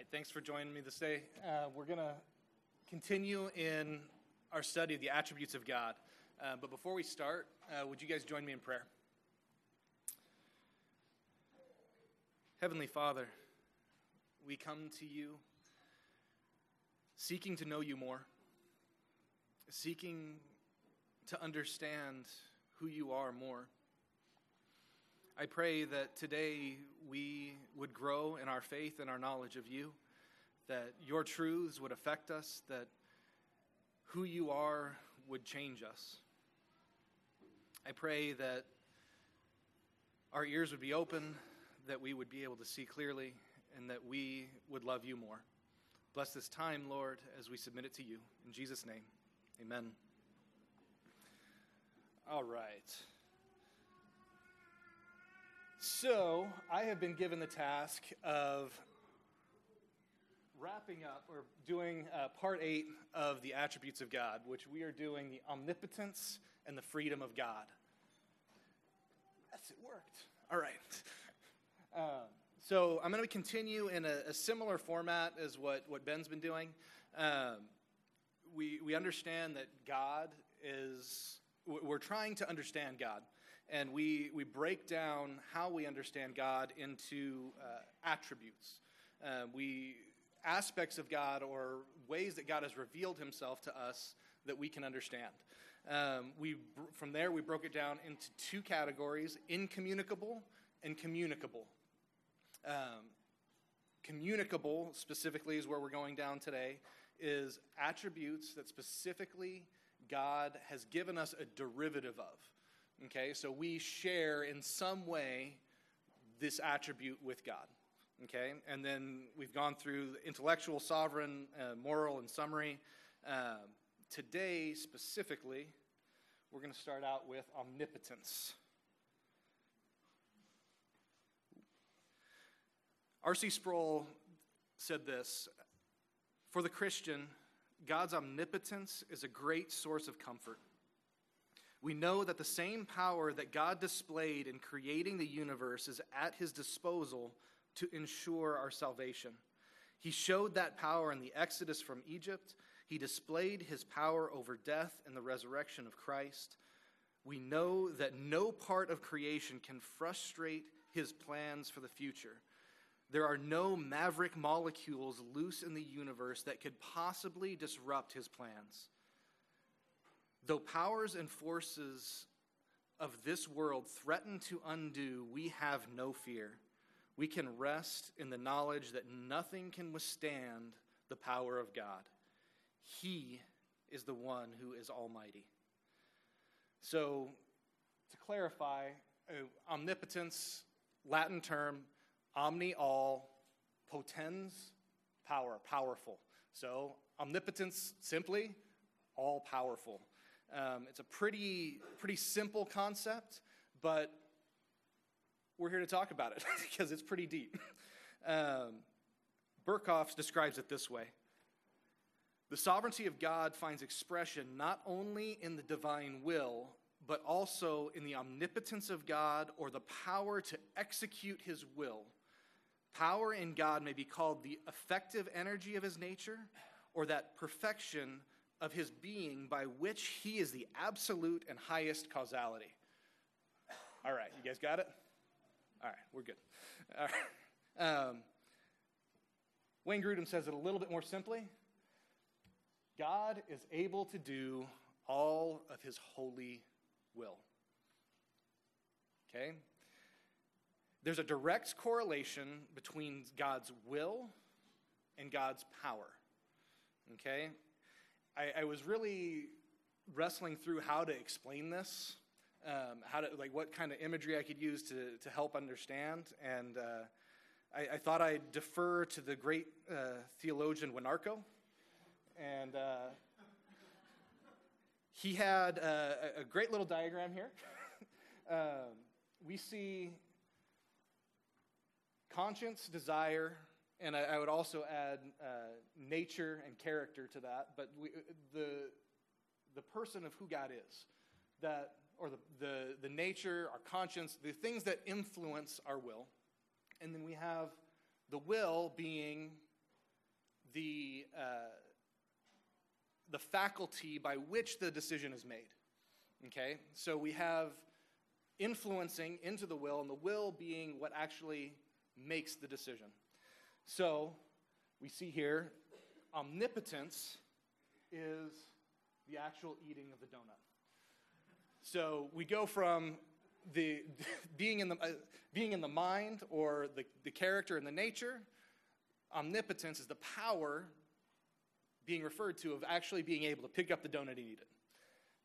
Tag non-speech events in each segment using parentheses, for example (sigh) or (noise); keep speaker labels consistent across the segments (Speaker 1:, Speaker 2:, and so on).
Speaker 1: right, thanks for joining me this day. Uh, we're going to continue in our study of the attributes of God. Uh, but before we start, uh, would you guys join me in prayer? Heavenly Father, we come to you seeking to know you more, seeking to understand who you are more. I pray that today we would grow in our faith and our knowledge of you, that your truths would affect us, that who you are would change us. I pray that our ears would be open, that we would be able to see clearly, and that we would love you more. Bless this time, Lord, as we submit it to you. In Jesus' name, amen. All right. So, I have been given the task of wrapping up or doing uh, part eight of the attributes of God, which we are doing the omnipotence and the freedom of God. Yes, it worked. All right. Um, so, I'm going to continue in a, a, similar format as what, what Ben's been doing. Um, we, we understand that God is, we're trying to understand God and we, we break down how we understand God into uh, attributes. Uh, we aspects of God or ways that God has revealed Himself to us that we can understand. Um, we from there we broke it down into two categories: incommunicable and communicable. Um, communicable specifically is where we're going down today. Is attributes that specifically God has given us a derivative of. Okay, so we share in some way this attribute with God. Okay, and then we've gone through intellectual, sovereign, uh, moral, and summary. Uh, today, specifically, we're going to start out with omnipotence. R.C. Sproul said this For the Christian, God's omnipotence is a great source of comfort we know that the same power that God displayed in creating the universe is at his disposal to ensure our salvation. He showed that power in the exodus from Egypt. He displayed his power over death in the resurrection of Christ. We know that no part of creation can frustrate his plans for the future. There are no maverick molecules loose in the universe that could possibly disrupt his plans. Though powers and forces of this world threaten to undo, we have no fear. We can rest in the knowledge that nothing can withstand the power of God. He is the one who is almighty. So, to clarify, uh, omnipotence, Latin term, omni all, potens, power, powerful. So, omnipotence, simply, all powerful. Um, it's a pretty, pretty simple concept, but we're here to talk about it (laughs) because it's pretty deep. Um, Berkhof describes it this way The sovereignty of God finds expression not only in the divine will, but also in the omnipotence of God or the power to execute his will. Power in God may be called the effective energy of his nature or that perfection of his being by which he is the absolute and highest causality. All right, you guys got it? All right, we're good. All right. Um, Wayne Grudem says it a little bit more simply God is able to do all of his holy will. Okay? There's a direct correlation between God's will and God's power. Okay? I, I was really wrestling through how to explain this, um, how to like what kind of imagery I could use to to help understand, and uh, I, I, thought I'd defer to the great uh, theologian Winarko, and uh, he had a, a, great little diagram here. (laughs) um, we see conscience, desire, and I, I would also add uh, nature and character to that. But we, the, the person of who God is, that, or the, the, the nature, our conscience, the things that influence our will. And then we have the will being the, uh, the faculty by which the decision is made. Okay? So we have influencing into the will, and the will being what actually makes the decision. So we see here omnipotence is the actual eating of the donut. So we go from the (laughs) being in the, uh, being in the mind or the, the character and the nature. Omnipotence is the power being referred to of actually being able to pick up the donut and eat it.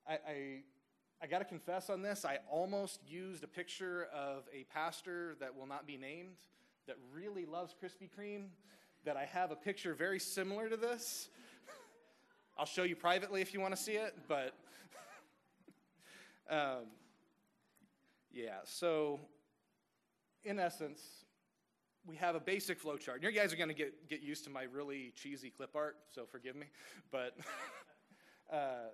Speaker 1: I, I, I got to confess on this, I almost used a picture of a pastor that will not be named that really loves Krispy Kreme, that I have a picture very similar to this. I'll show you privately if you want to see it, but (laughs) um, yeah, so in essence, we have a basic flow chart. And you guys are going to get, get used to my really cheesy clip art, so forgive me. But (laughs) uh,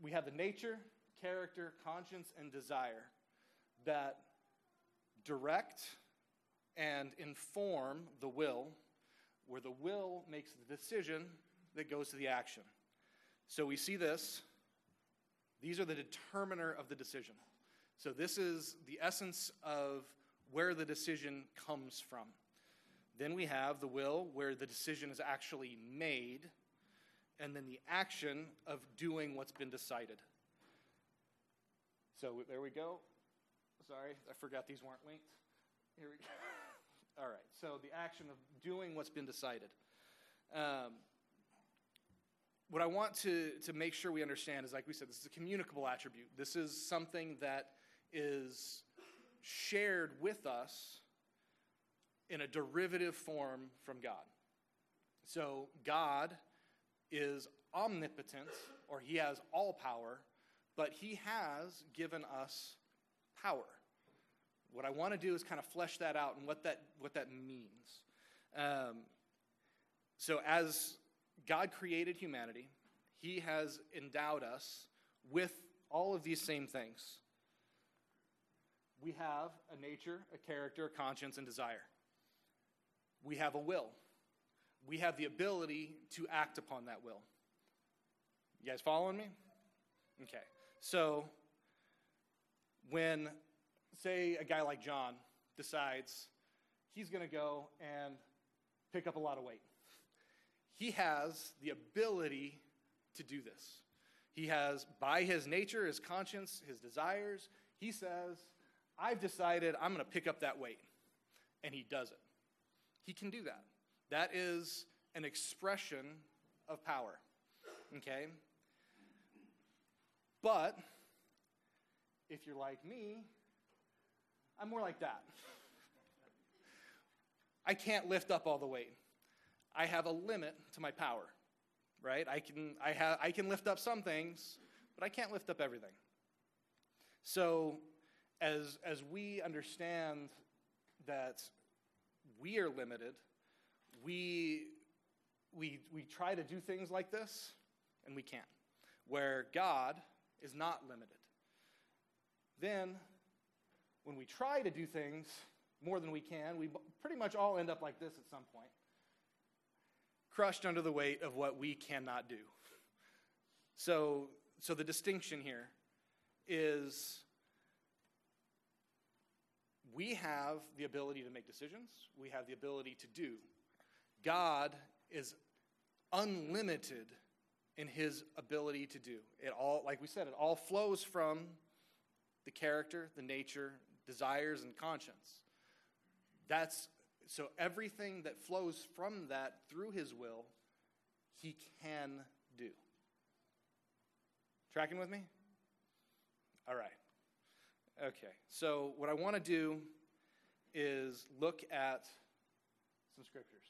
Speaker 1: we have the nature, character, conscience, and desire that direct and inform the will, where the will makes the decision that goes to the action. So we see this. These are the determiner of the decision. So this is the essence of where the decision comes from. Then we have the will, where the decision is actually made, and then the action of doing what's been decided. So there we go. Sorry, I forgot these weren't linked. Here we go. (laughs) All right, so the action of doing what's been decided. Um, what I want to, to make sure we understand is, like we said, this is a communicable attribute. This is something that is shared with us in a derivative form from God. So, God is omnipotent, or He has all power, but He has given us power. What I want to do is kind of flesh that out and what that, what that means. Um, so, as God created humanity, He has endowed us with all of these same things we have a nature, a character, a conscience, and desire. We have a will. We have the ability to act upon that will. You guys following me? Okay. So, when, say, a guy like John decides he's going to go and pick up a lot of weight, he has the ability to do this. He has, by his nature, his conscience, his desires, he says, I've decided I'm going to pick up that weight. And he does it. He can do that. That is an expression of power. Okay? But if you're like me, I'm more like that. I can't lift up all the weight. I have a limit to my power, right? I can, I, have, I can lift up some things, but I can't lift up everything. So as, as we understand that we are limited, we, we, we try to do things like this, and we can't. Where God is not limited. Then, when we try to do things more than we can, we pretty much all end up like this at some point crushed under the weight of what we cannot do. So, so the distinction here is we have the ability to make decisions, we have the ability to do. God is unlimited in his ability to do. It all, like we said, it all flows from the character, the nature, desires, and conscience. That's so everything that flows from that through his will, he can do. Tracking with me? All right. Okay, so what I want to do is look at some scriptures.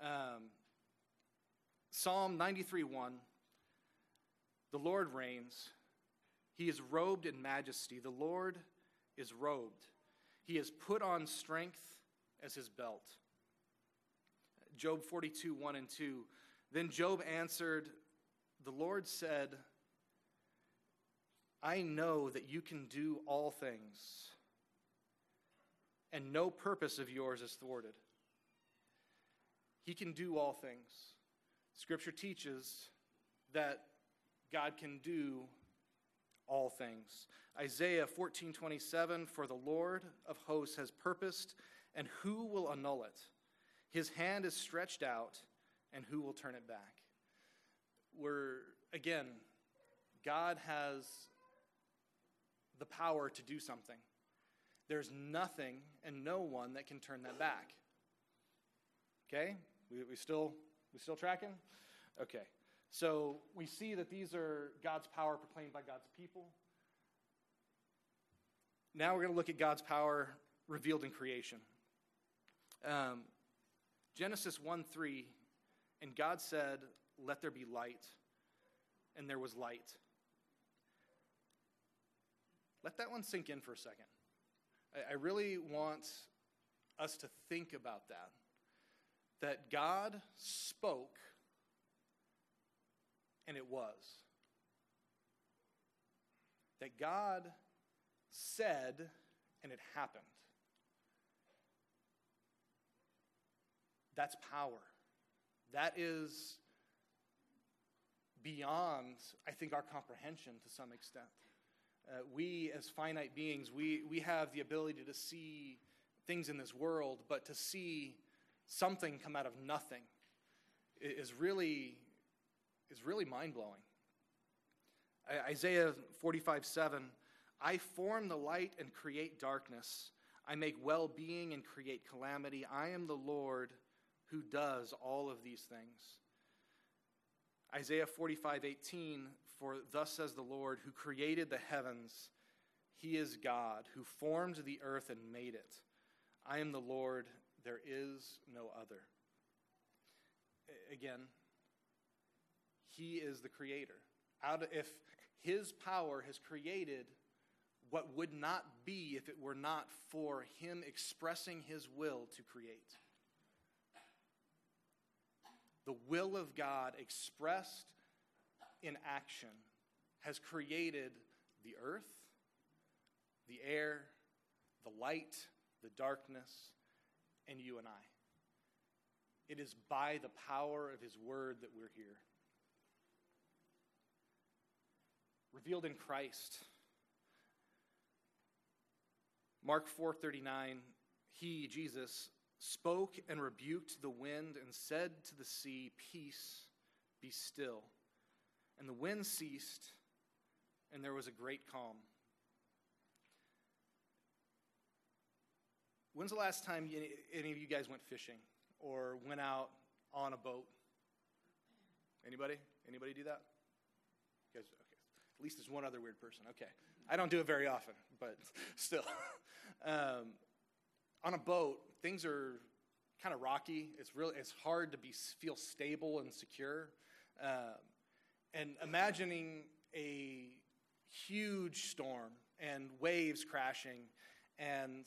Speaker 1: Um, Psalm 93 1 The Lord reigns, He is robed in majesty. The Lord is robed, He has put on strength as His belt. Job 42 1 and 2. Then Job answered, The Lord said, I know that you can do all things, and no purpose of yours is thwarted. He can do all things. Scripture teaches that God can do all things. Isaiah 14:27 For the Lord of hosts has purposed and who will annul it? His hand is stretched out and who will turn it back? We're again God has the power to do something. There's nothing and no one that can turn that back. Okay? We, we still we still tracking? Okay. So we see that these are God's power proclaimed by God's people. Now we're going to look at God's power revealed in creation. Um, Genesis 1 3, and God said, Let there be light, and there was light. Let that one sink in for a second. I, I really want us to think about that. That God spoke, and it was. That God said, and it happened. That's power. That is beyond, I think, our comprehension to some extent. Uh, we, as finite beings, we, we have the ability to see things in this world, but to see something come out of nothing is really, is really mind blowing. Isaiah 45 7 I form the light and create darkness. I make well being and create calamity. I am the Lord who does all of these things. Isaiah 45 18, for thus says the Lord, who created the heavens, he is God, who formed the earth and made it. I am the Lord, there is no other. Again, he is the creator. Out of, if his power has created what would not be if it were not for him expressing his will to create the will of God expressed in action has created the earth, the air, the light, the darkness, and you and I. It is by the power of his word that we're here. Revealed in Christ. Mark 4:39 he Jesus spoke and rebuked the wind and said to the sea, Peace, be still. And the wind ceased, and there was a great calm. When's the last time any of you guys went fishing or went out on a boat? Anybody? Anybody do that? You guys. At least there's one other weird person. Okay. I don't do it very often, but (laughs) still. um, on a boat, things are kind of rocky. It's really it's hard to be feel stable and secure. Um, and imagining a huge storm and waves crashing, and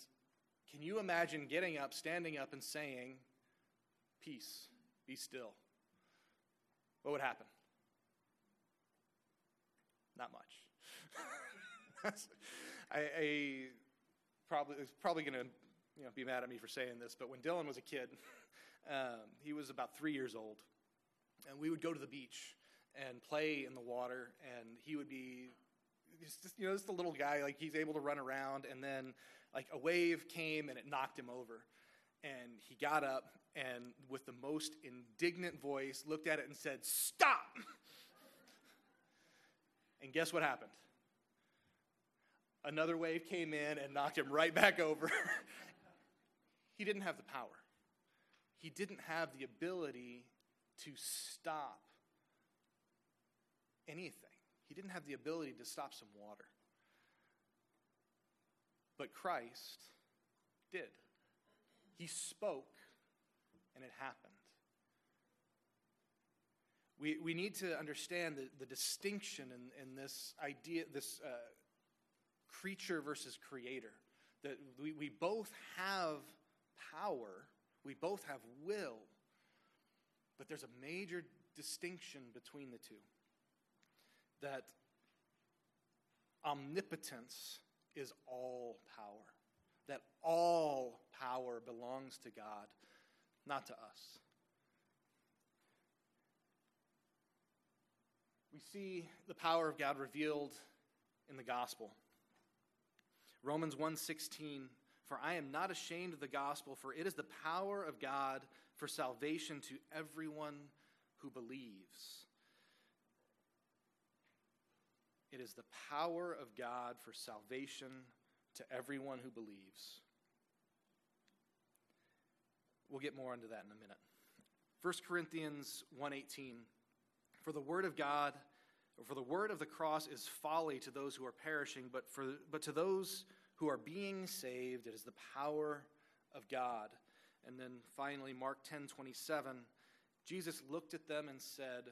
Speaker 1: can you imagine getting up, standing up, and saying, "Peace, be still"? What would happen? Not much. (laughs) I, I probably it's probably going to you know, be mad at me for saying this, but when Dylan was a kid, (laughs) um, he was about three years old, and we would go to the beach and play in the water, and he would be just, you know, just a little guy, like he's able to run around, and then like a wave came and it knocked him over. And he got up and with the most indignant voice looked at it and said, Stop! (laughs) and guess what happened? Another wave came in and knocked him right back over. (laughs) He didn't have the power, he didn't have the ability to stop anything. He didn't have the ability to stop some water. But Christ did. He spoke, and it happened. We, we need to understand the, the distinction in, in this idea, this uh, creature versus creator. That we, we both have power, we both have will, but there's a major distinction between the two. That omnipotence is all power, that all power belongs to God, not to us. We see the power of God revealed in the gospel. Romans 1:16 For I am not ashamed of the gospel for it is the power of God for salvation to everyone who believes. It is the power of God for salvation to everyone who believes. We'll get more into that in a minute. 1 Corinthians 1:18 For the word of God for the word of the cross is folly to those who are perishing but for but to those who are being saved it is the power of God. And then finally Mark 10:27 Jesus looked at them and said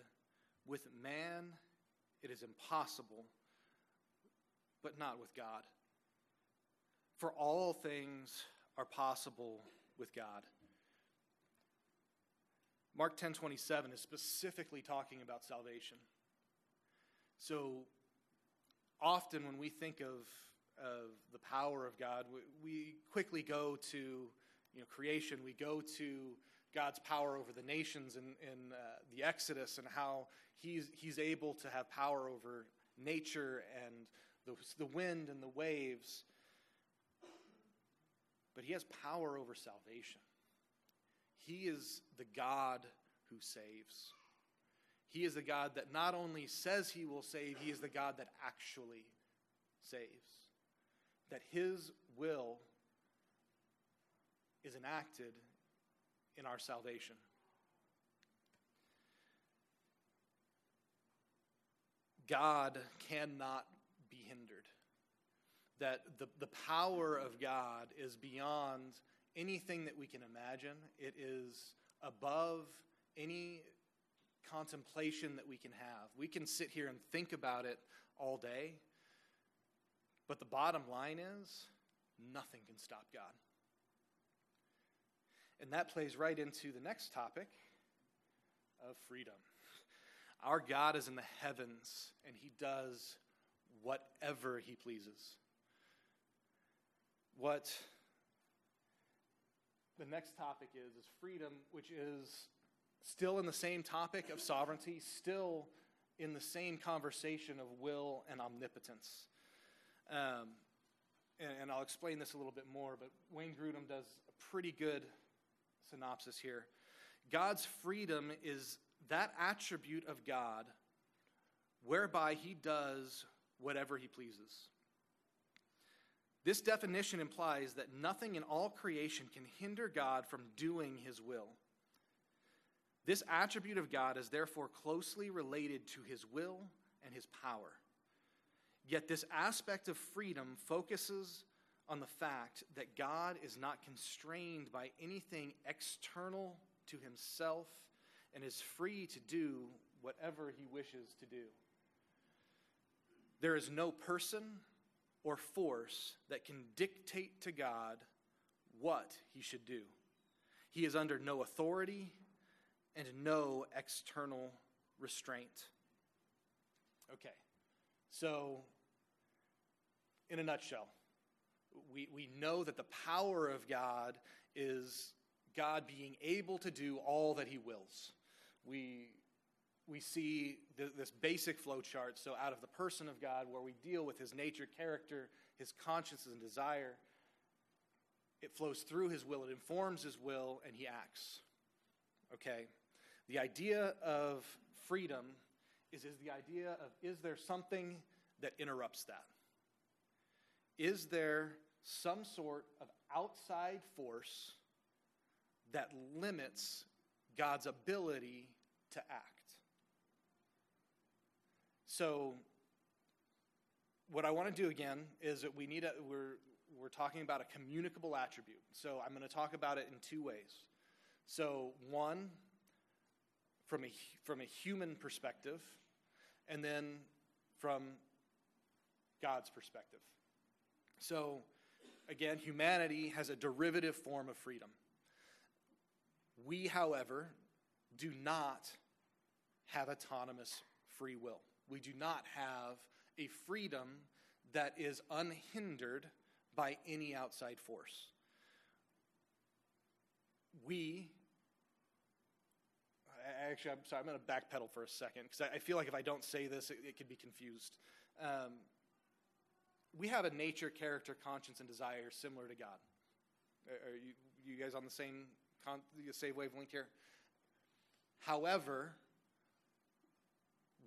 Speaker 1: with man it is impossible but not with God. For all things are possible with God. Mark 10:27 is specifically talking about salvation. So often when we think of, of the power of God, we, we quickly go to you know, creation. We go to God's power over the nations in, in uh, the Exodus and how he's, he's able to have power over nature and the, the wind and the waves. But he has power over salvation. He is the God who saves. He is the God that not only says he will save, he is the God that actually saves. That his will is enacted in our salvation. God cannot be hindered. That the, the power of God is beyond anything that we can imagine, it is above any contemplation that we can have. We can sit here and think about it all day, but the bottom line is nothing can stop God. And that plays right into the next topic of freedom. Our God is in the heavens, and He does whatever He pleases. What the next topic is, is freedom, which is still in the same topic of sovereignty, still in the same conversation of will and omnipotence. Um, and, and, I'll explain this a little bit more, but Wayne Grudem does a pretty good synopsis here. God's freedom is that attribute of God whereby he does whatever he pleases. This definition implies that nothing in all creation can hinder God from doing his will. This attribute of God is therefore closely related to his will and his power. Yet, this aspect of freedom focuses on the fact that God is not constrained by anything external to himself and is free to do whatever he wishes to do. There is no person or force that can dictate to God what he should do. He is under no authority and no external restraint. Okay, so in a nutshell, we, we know that the power of God is God being able to do all that He wills. We, we see th- this basic flow chart. So, out of the person of God, where we deal with His nature, character, His conscience, and desire, it flows through His will, it informs His will, and He acts. Okay? The idea of freedom is, is the idea of is there something that interrupts that? Is there some sort of outside force that limits God's ability to act? So, what I want to do again is that we need a, we're, we're talking about a communicable attribute. So, I'm going to talk about it in two ways. So, one, from a, from a human perspective, and then from God's perspective. So, again, humanity has a derivative form of freedom. We, however, do not have autonomous free will. We do not have a freedom that is unhindered by any outside force. We actually, I'm sorry, I'm going to backpedal for a second because I, I, feel like if I don't say this, it, it could be confused. Um, we have a nature, character, conscience, and desire similar to God. Are, you, you guys on the same, con- same wavelength here? However,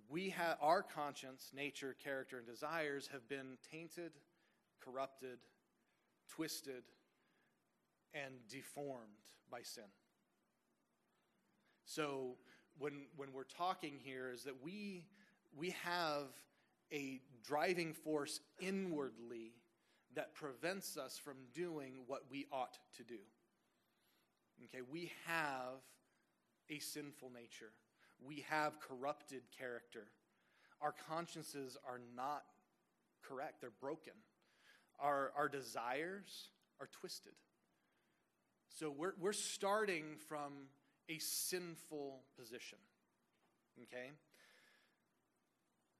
Speaker 1: we have our conscience, nature, character, and desires have been tainted, corrupted, twisted, and deformed by sin. So when when we're talking here is that we we have a driving force inwardly that prevents us from doing what we ought to do. Okay, we have a sinful nature. We have corrupted character. Our consciences are not correct, they're broken. Our, our desires are twisted. So we're, we're starting from a sinful position. Okay?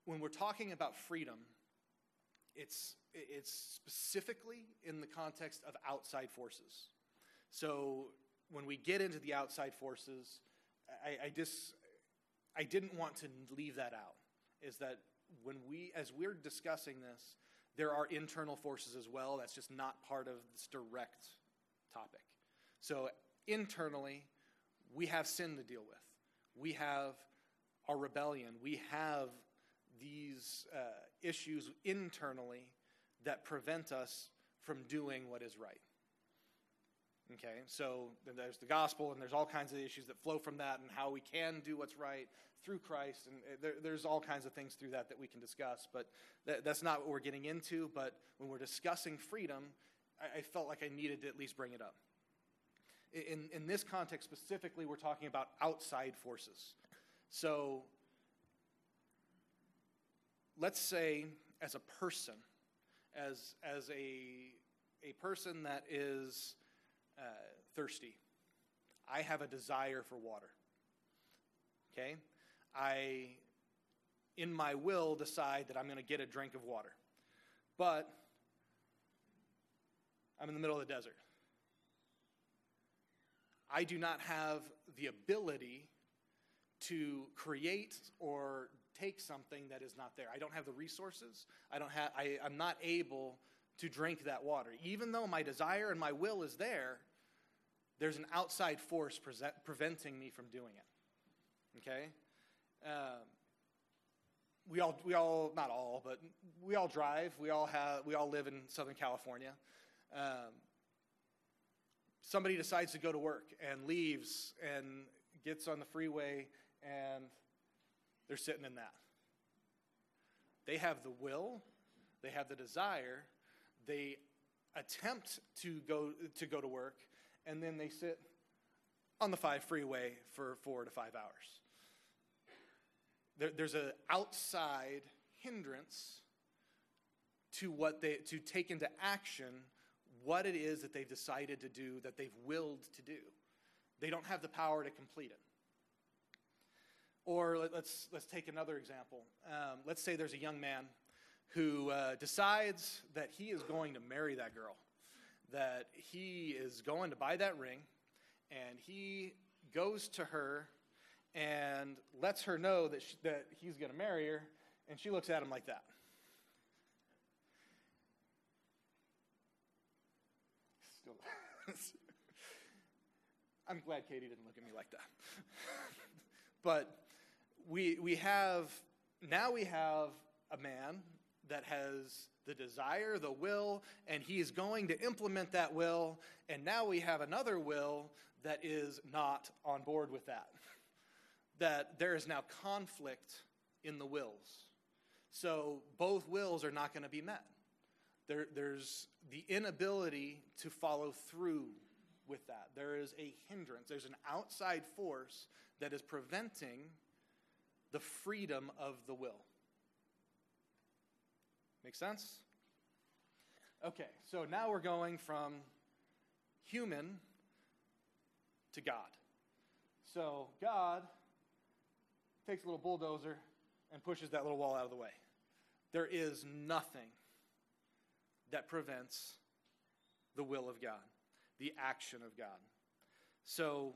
Speaker 1: When we're talking about freedom, it's, it's specifically in the context of outside forces. So when we get into the outside forces, I, I just I didn't want to leave that out. Is that when we, as we're discussing this, there are internal forces as well. That's just not part of this direct topic. So internally, we have sin to deal with. We have our rebellion. We have these uh, issues internally that prevent us from doing what is right. Okay, so there's the gospel, and there's all kinds of issues that flow from that, and how we can do what's right through Christ, and uh, there, there's all kinds of things through that that we can discuss. But that, that's not what we're getting into. But when we're discussing freedom, I, I felt like I needed to at least bring it up. In, in this context specifically, we're talking about outside forces. So let's say, as a person, as, as a, a person that is uh, thirsty, I have a desire for water. Okay? I, in my will, decide that I'm going to get a drink of water. But I'm in the middle of the desert. I do not have the ability to create or take something that is not there. I don't have the resources. I don't have I, I'm not able to drink that water. Even though my desire and my will is there, there's an outside force present, preventing me from doing it. Okay? Um, we all, we all, not all, but we all drive. We all have, we all live in Southern California. Um, somebody decides to go to work and leaves and gets on the freeway and they're sitting in that. They have the will, they have the desire, they attempt to go to go to work, and then they sit on the five freeway for four to five hours. There, there's an outside hindrance to what they to take into action what it is that they've decided to do, that they've willed to do. They don't have the power to complete it. Or let, us let's take another example. Um, let's say there's a young man who uh, decides that he is going to marry that girl, that he is going to buy that ring, and he goes to her and lets her know that, she, that he's going to marry her, and she looks at him like that. Still, (laughs) I'm glad Katie didn't look at me like that. (laughs) but we, we have, now we have a man that has the desire, the will, and he is going to implement that will. And now we have another will that is not on board with that (laughs) that there is now conflict in the wills. So both wills are not going to be met. There, there's the inability to follow through with that. There is a hindrance, there's an outside force that is preventing the freedom of the will. Make sense? Okay, so now we're going from human to God. So God takes a little bulldozer and pushes that little wall out of the way. There is nothing that prevents the will of God, the action of God. So,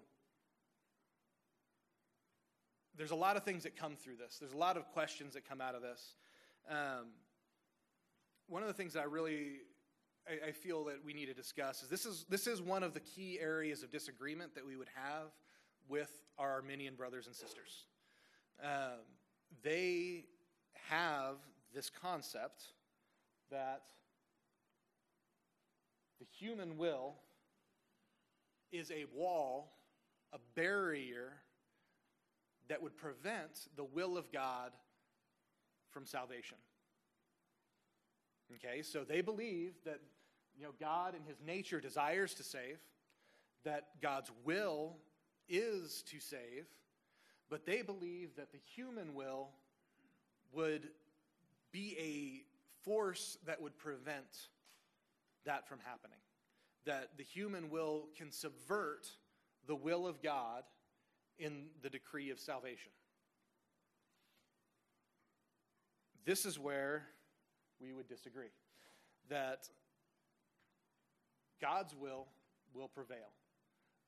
Speaker 1: there's a lot of things that come through this. There's a lot of questions that come out of this. Um, one of the things that I really I, I, feel that we need to discuss is this is this is one of the key areas of disagreement that we would have with our Arminian brothers and sisters. Um, they have this concept that the human will is a wall, a barrier that would prevent the will of God from salvation. Okay, so they believe that you know God in his nature desires to save, that God's will is to save, but they believe that the human will would be a force that would prevent that from happening. That the human will can subvert the will of God in the decree of salvation. This is where we would disagree. That God's will will prevail.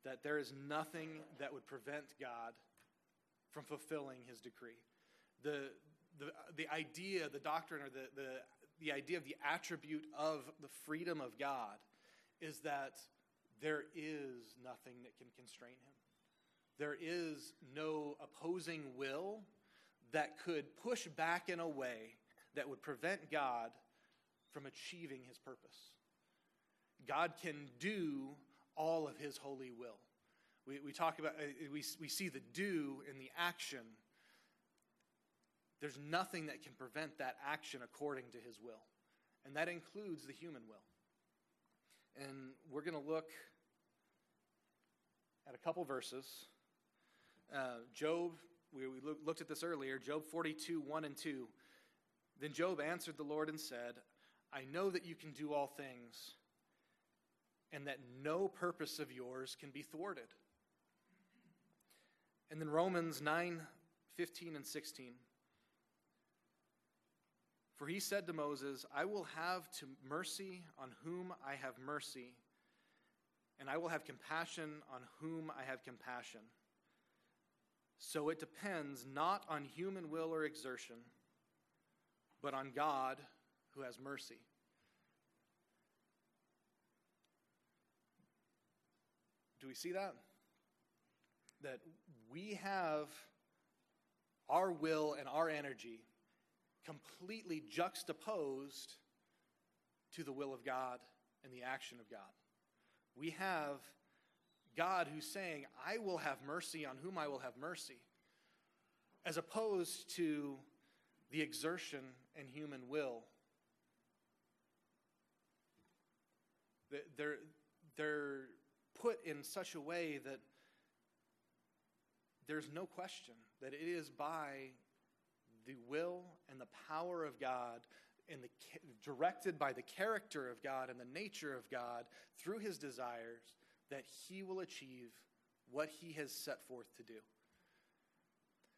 Speaker 1: That there is nothing that would prevent God from fulfilling his decree. The, the, the idea, the doctrine, or the, the, the idea of the attribute of the freedom of God is that there is nothing that can constrain him. There is no opposing will that could push back in a way that would prevent God from achieving his purpose. God can do all of his holy will. We, we talk about, uh, we, we see the do in the action. There's nothing that can prevent that action according to his will. And that includes the human will. And we're going to look at a couple verses. Uh, Job, we, we looked at this earlier, Job 42, 1 and 2. Then Job answered the Lord and said, I know that you can do all things, and that no purpose of yours can be thwarted. And then Romans 9 15 and 16. For he said to Moses, I will have to mercy on whom I have mercy, and I will have compassion on whom I have compassion. So it depends not on human will or exertion, but on God who has mercy. Do we see that? That we have our will and our energy completely juxtaposed to the will of God and the action of God. We have God who's saying, I will have mercy on whom I will have mercy, as opposed to the exertion and human will. They're, they're put in such a way that there's no question that it is by the will and the power of God and the, directed by the character of God and the nature of God through his desires that he will achieve what he has set forth to do.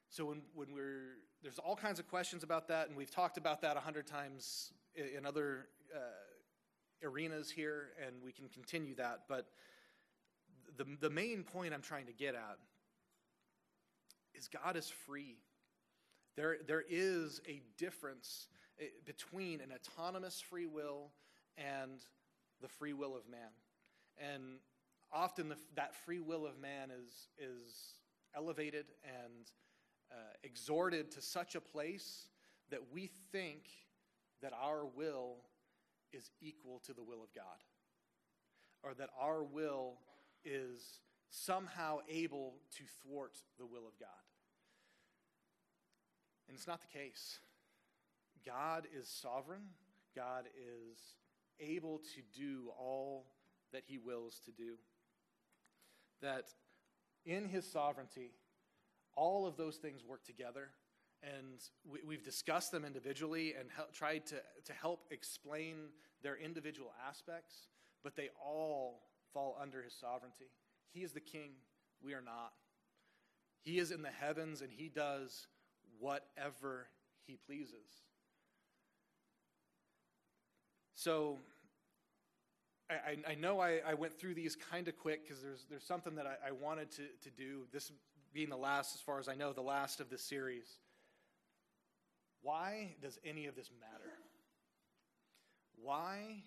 Speaker 1: So when, when we're there's all kinds of questions about that, and we've talked about that a hundred times in other uh, arenas here, and we can continue that. But the, the main point I'm trying to get at is God is free. There, there is a difference eh, between an autonomous free will and the free will of man. And often the, that free will of man is, is elevated and uh, exhorted to such a place that we think that our will is equal to the will of God, or that our will is somehow able to thwart the will of God. And it's not the case. God is sovereign, God is able to do all that he wills to do. That in his sovereignty, all of those things work together. And we, have discussed them individually and tried to, to help explain their individual aspects, but they all fall under his sovereignty. He is the king, we are not. He is in the heavens and he does whatever he pleases. So, I, I know I, I, went through these kind of quick because there's, there's something that I, I, wanted to, to do. This being the last, as far as I know, the last of this series. Why does any of this matter? Why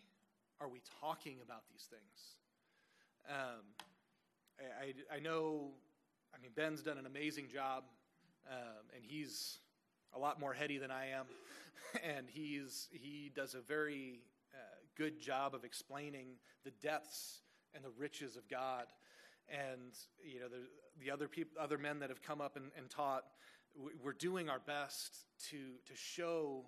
Speaker 1: are we talking about these things? Um, I, I, I, know, I mean, Ben's done an amazing job, um, and he's a lot more heady than I am, (laughs) and he's, he does a very uh, good job of explaining the depths and the riches of God. And, you know, the, the other, people, other men that have come up and, and taught, we're doing our best to, to show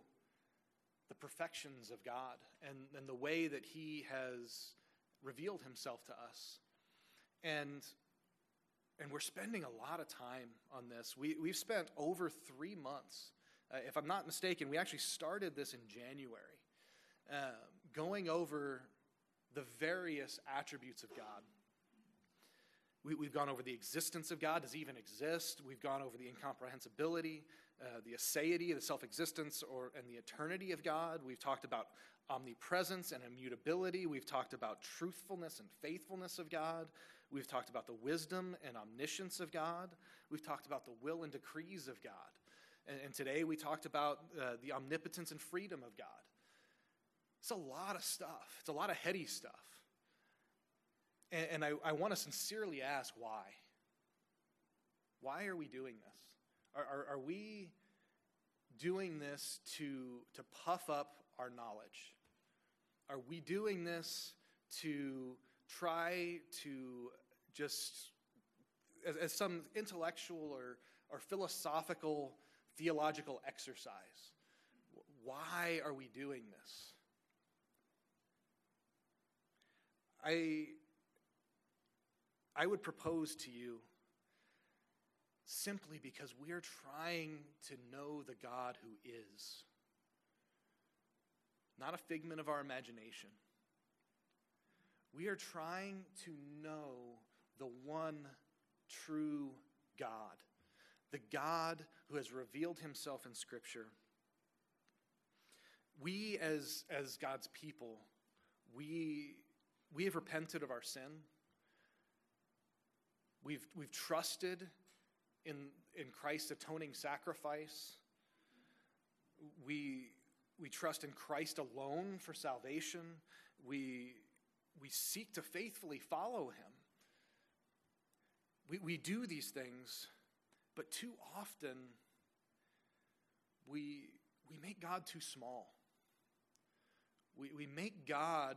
Speaker 1: the perfections of God and, and the way that He has revealed Himself to us. And, and we're spending a lot of time on this. We, we've spent over three months. Uh, if I'm not mistaken, we actually started this in January, uh, going over the various attributes of God. We, have gone over the existence of God. Does he even exist? We've gone over the incomprehensibility, uh, the aseity, the self existence, or and the eternity of God. We've talked about omnipresence and immutability. We've talked about truthfulness and faithfulness of God. We've talked about the wisdom and omniscience of God. We've talked about the will and decrees of God. And, and today we talked about uh, the omnipotence and freedom of God. It's a lot of stuff, it's a lot of heady stuff. And, and I, I want to sincerely ask why. Why are we doing this? Are, are, are we doing this to, to puff up our knowledge? Are we doing this to try to just, as, as some intellectual or, or philosophical theological exercise? Why are we doing this? I, I would propose to you simply because we are trying to know the God who is, not a figment of our imagination. We are trying to know the one true God, the God who has revealed himself in Scripture. We, as, as God's people, we, we have repented of our sin. We've, we've trusted in, in Christ's atoning sacrifice. We, we trust in Christ alone for salvation. We, we seek to faithfully follow him. We, we do these things, but too often we, we make God too small. We, we make God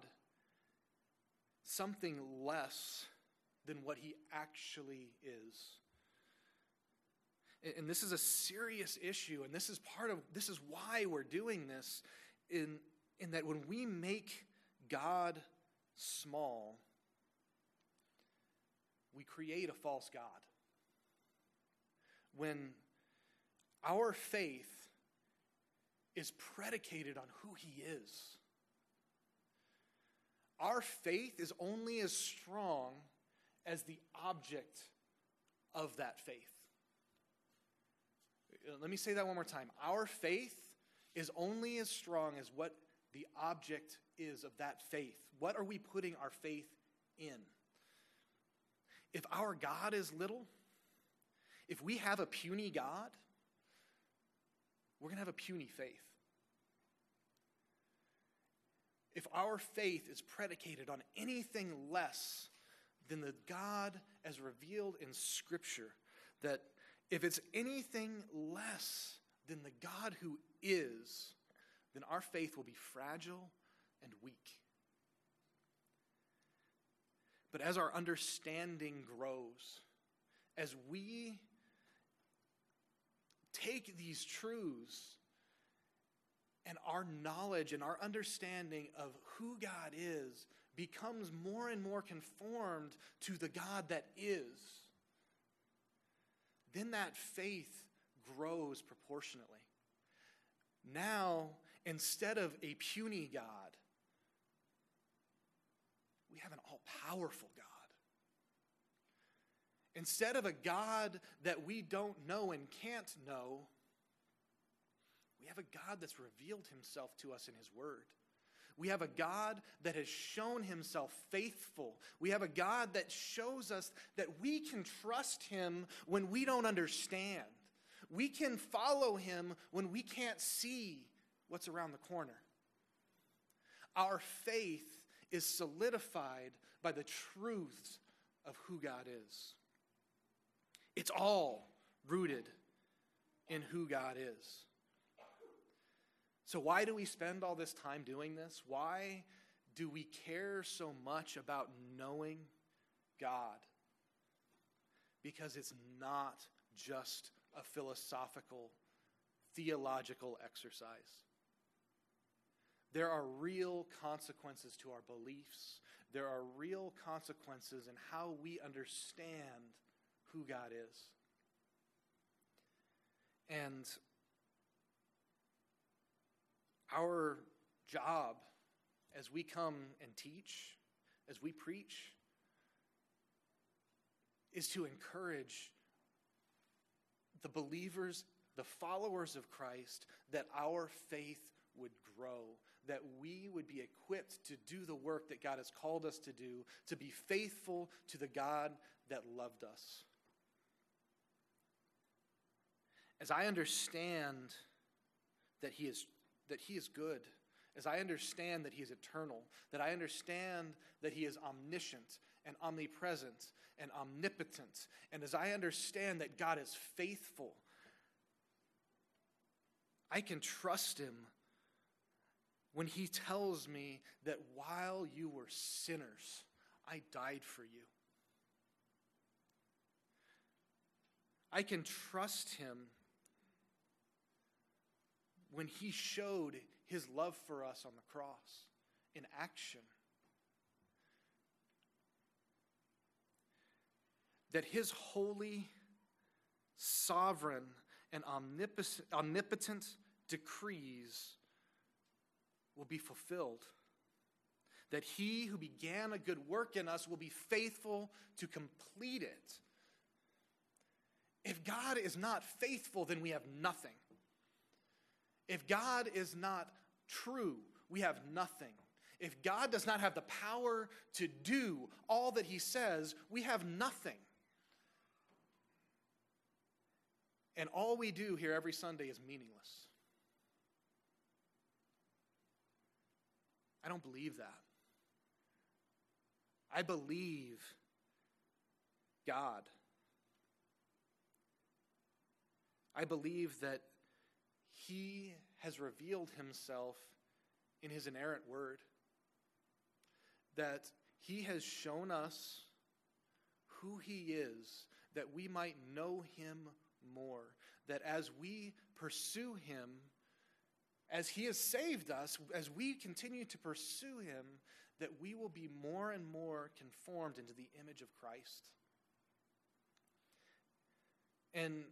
Speaker 1: something less than what he actually is. And this is a serious issue, and this is part of this is why we're doing this, in, in that when we make God small, we create a false God. When our faith is predicated on who He is, our faith is only as strong as the object of that faith. Uh, let me say that one more time. Our faith is only as strong as what the object is of that faith. What are we putting our faith in? If our God is little, if we have a puny God, we're going to have a puny faith. If our faith is predicated on anything less than the God as revealed in Scripture, that if it's anything less than the God who is, then our faith will be fragile and weak. But as our understanding grows, as we take these truths and our knowledge and our understanding of who God is becomes more and more conformed to the God that is, then that faith grows proportionately. Now, instead of a puny God, we have an all powerful God. Instead of a God that we don't know and can't know, we have a God that's revealed himself to us in his word. We have a God that has shown himself faithful. We have a God that shows us that we can trust him when we don't understand. We can follow him when we can't see what's around the corner. Our faith is solidified by the truths of who God is. It's all rooted in who God is. So, why do we spend all this time doing this? Why do we care so much about knowing God? Because it's not just a philosophical, theological exercise. There are real consequences to our beliefs. There are real consequences in how we understand who God is. And our job as we come and teach, as we preach, is to encourage the believers, the followers of Christ, that our faith would grow, that we would be equipped to do the work that God has called us to do, to be faithful to the God that loved us. As I understand that He is that He is good, as I understand that He is eternal, that I understand that He is omniscient and omnipresent and omnipotent, and as I understand that God is faithful, I can trust Him when He tells me that while you were sinners, I died for you. I can trust Him when he showed his love for us on the cross in action. That his holy, sovereign, and omnipotent decrees will be fulfilled. That he who began a good work in us will be faithful to complete it. If God is not faithful, then we have nothing. If God is not true, we have nothing. If God does not have the power to do all that he says, we have nothing. And all we do here every Sunday is meaningless. I don't believe that. I believe God. I believe that he has revealed himself in his inerrant word. That he has shown us who he is, that we might know him more. That as we pursue him, as he has saved us, as we continue to pursue him, that we will be more and more conformed into the image of Christ. And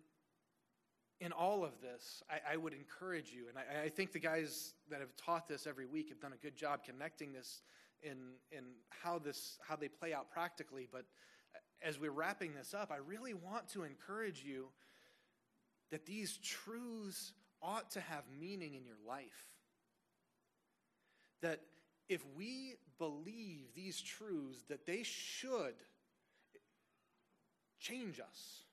Speaker 1: in all of this, I, I would encourage you, and I, I, think the guys that have taught this every week have done a good job connecting this in, in how, this, how they play out practically. But as we're wrapping this up, I really want to encourage you that these truths ought to have meaning in your life. That if we believe these truths, that they should change us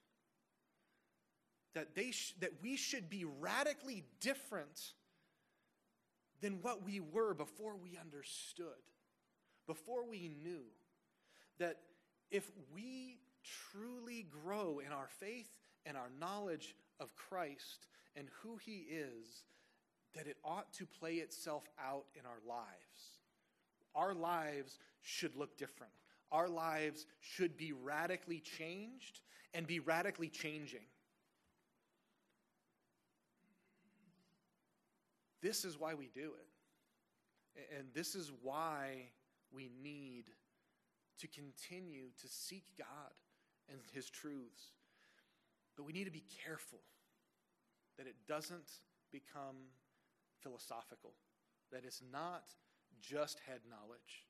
Speaker 1: that, they sh- that we should be radically different than what we were before we understood, before we knew. That if we truly grow in our faith and our knowledge of Christ and who He is, that it ought to play itself out in our lives. Our lives should look different. Our lives should be radically changed and be radically changing. This is why we do it. And this is why we need to continue to seek God and His truths. But we need to be careful that it doesn't become philosophical, that it's not just head knowledge.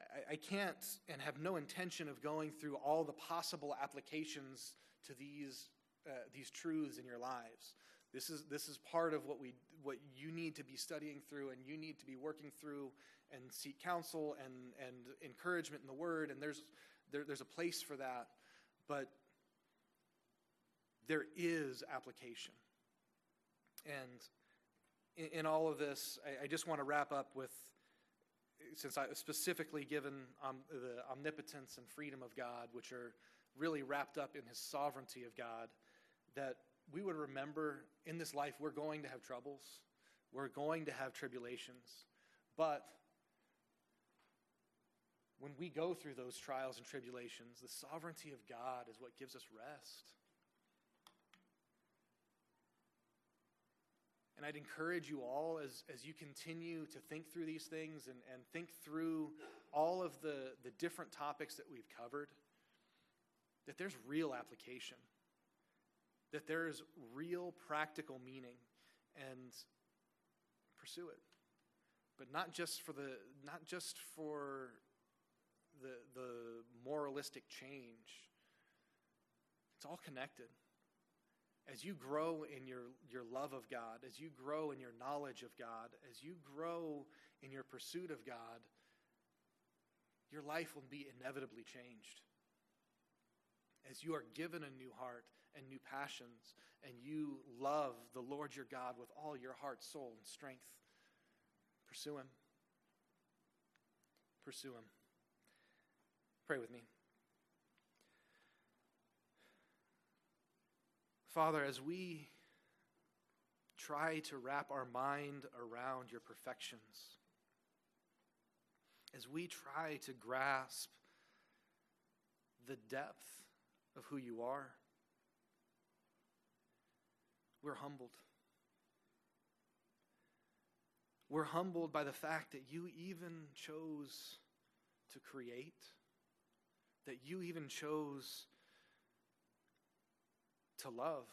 Speaker 1: I, I, can't and have no intention of going through all the possible applications to these, uh, these truths in your lives. This is, this is part of what, we, what you need to be studying through and you need to be working through and seek counsel and, and encouragement in the Word. And there's, there, there's a place for that. But there is application. And in, in all of this, I, I just want to wrap up with since I specifically given um, the omnipotence and freedom of God, which are really wrapped up in his sovereignty of God, that we would remember in this life we're going to have troubles, we're going to have tribulations, but when we go through those trials and tribulations, the sovereignty of God is what gives us rest. And I'd encourage you all as, as you continue to think through these things and, and think through all of the, the different topics that we've covered, that there's real application, that there is real practical meaning, and pursue it. But not just for the not just for the the moralistic change. It's all connected as you grow in your, your love of God, as you grow in your knowledge of God, as you grow in your pursuit of God, your life will be inevitably changed. As you are given a new heart and new passions, and you love the Lord your God with all your heart, soul, and strength, pursue Him. Pursue Him. Pray with me. Father, as we try to wrap our mind around your perfections, as we try to grasp the depth of who you are, we're humbled. We're humbled by the fact that you even chose to create, that you even chose to love,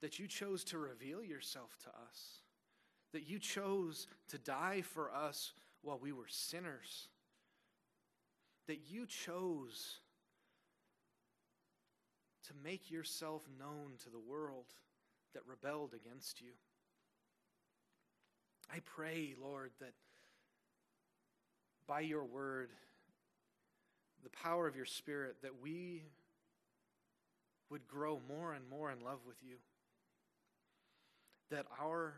Speaker 1: that you chose to reveal yourself to us, that you chose to die for us while we were sinners, that you chose to make yourself known to the world that rebelled against you. I pray, Lord, that by your word, the power of your Spirit, that we would grow more and more in love with you. That our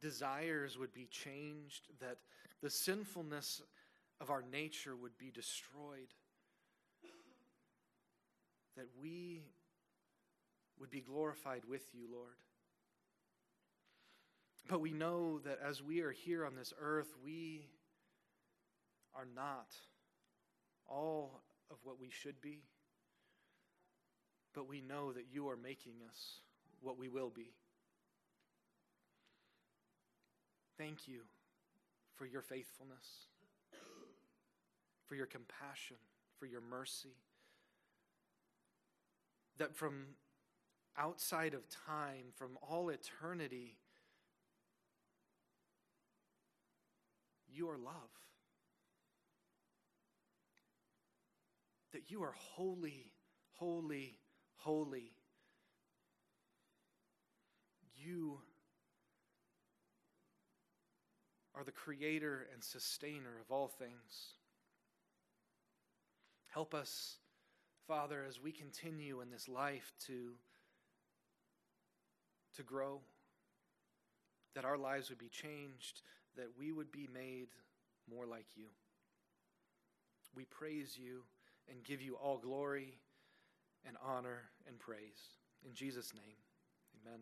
Speaker 1: desires would be changed, that the sinfulness of our nature would be destroyed, that we would be glorified with you, Lord. But we know that as we are here on this earth, we are not all of what we should be but we know that you are making us what we will be. Thank you for your faithfulness, for your compassion, for your mercy. That from outside of time, from all eternity, you are love. That you are holy, holy, holy. You are the creator and sustainer of all things. Help us, Father, as we continue in this life to, to grow, that our lives would be changed, that we would be made more like you. We praise you and give you all glory and honor and praise. In Jesus' name, amen.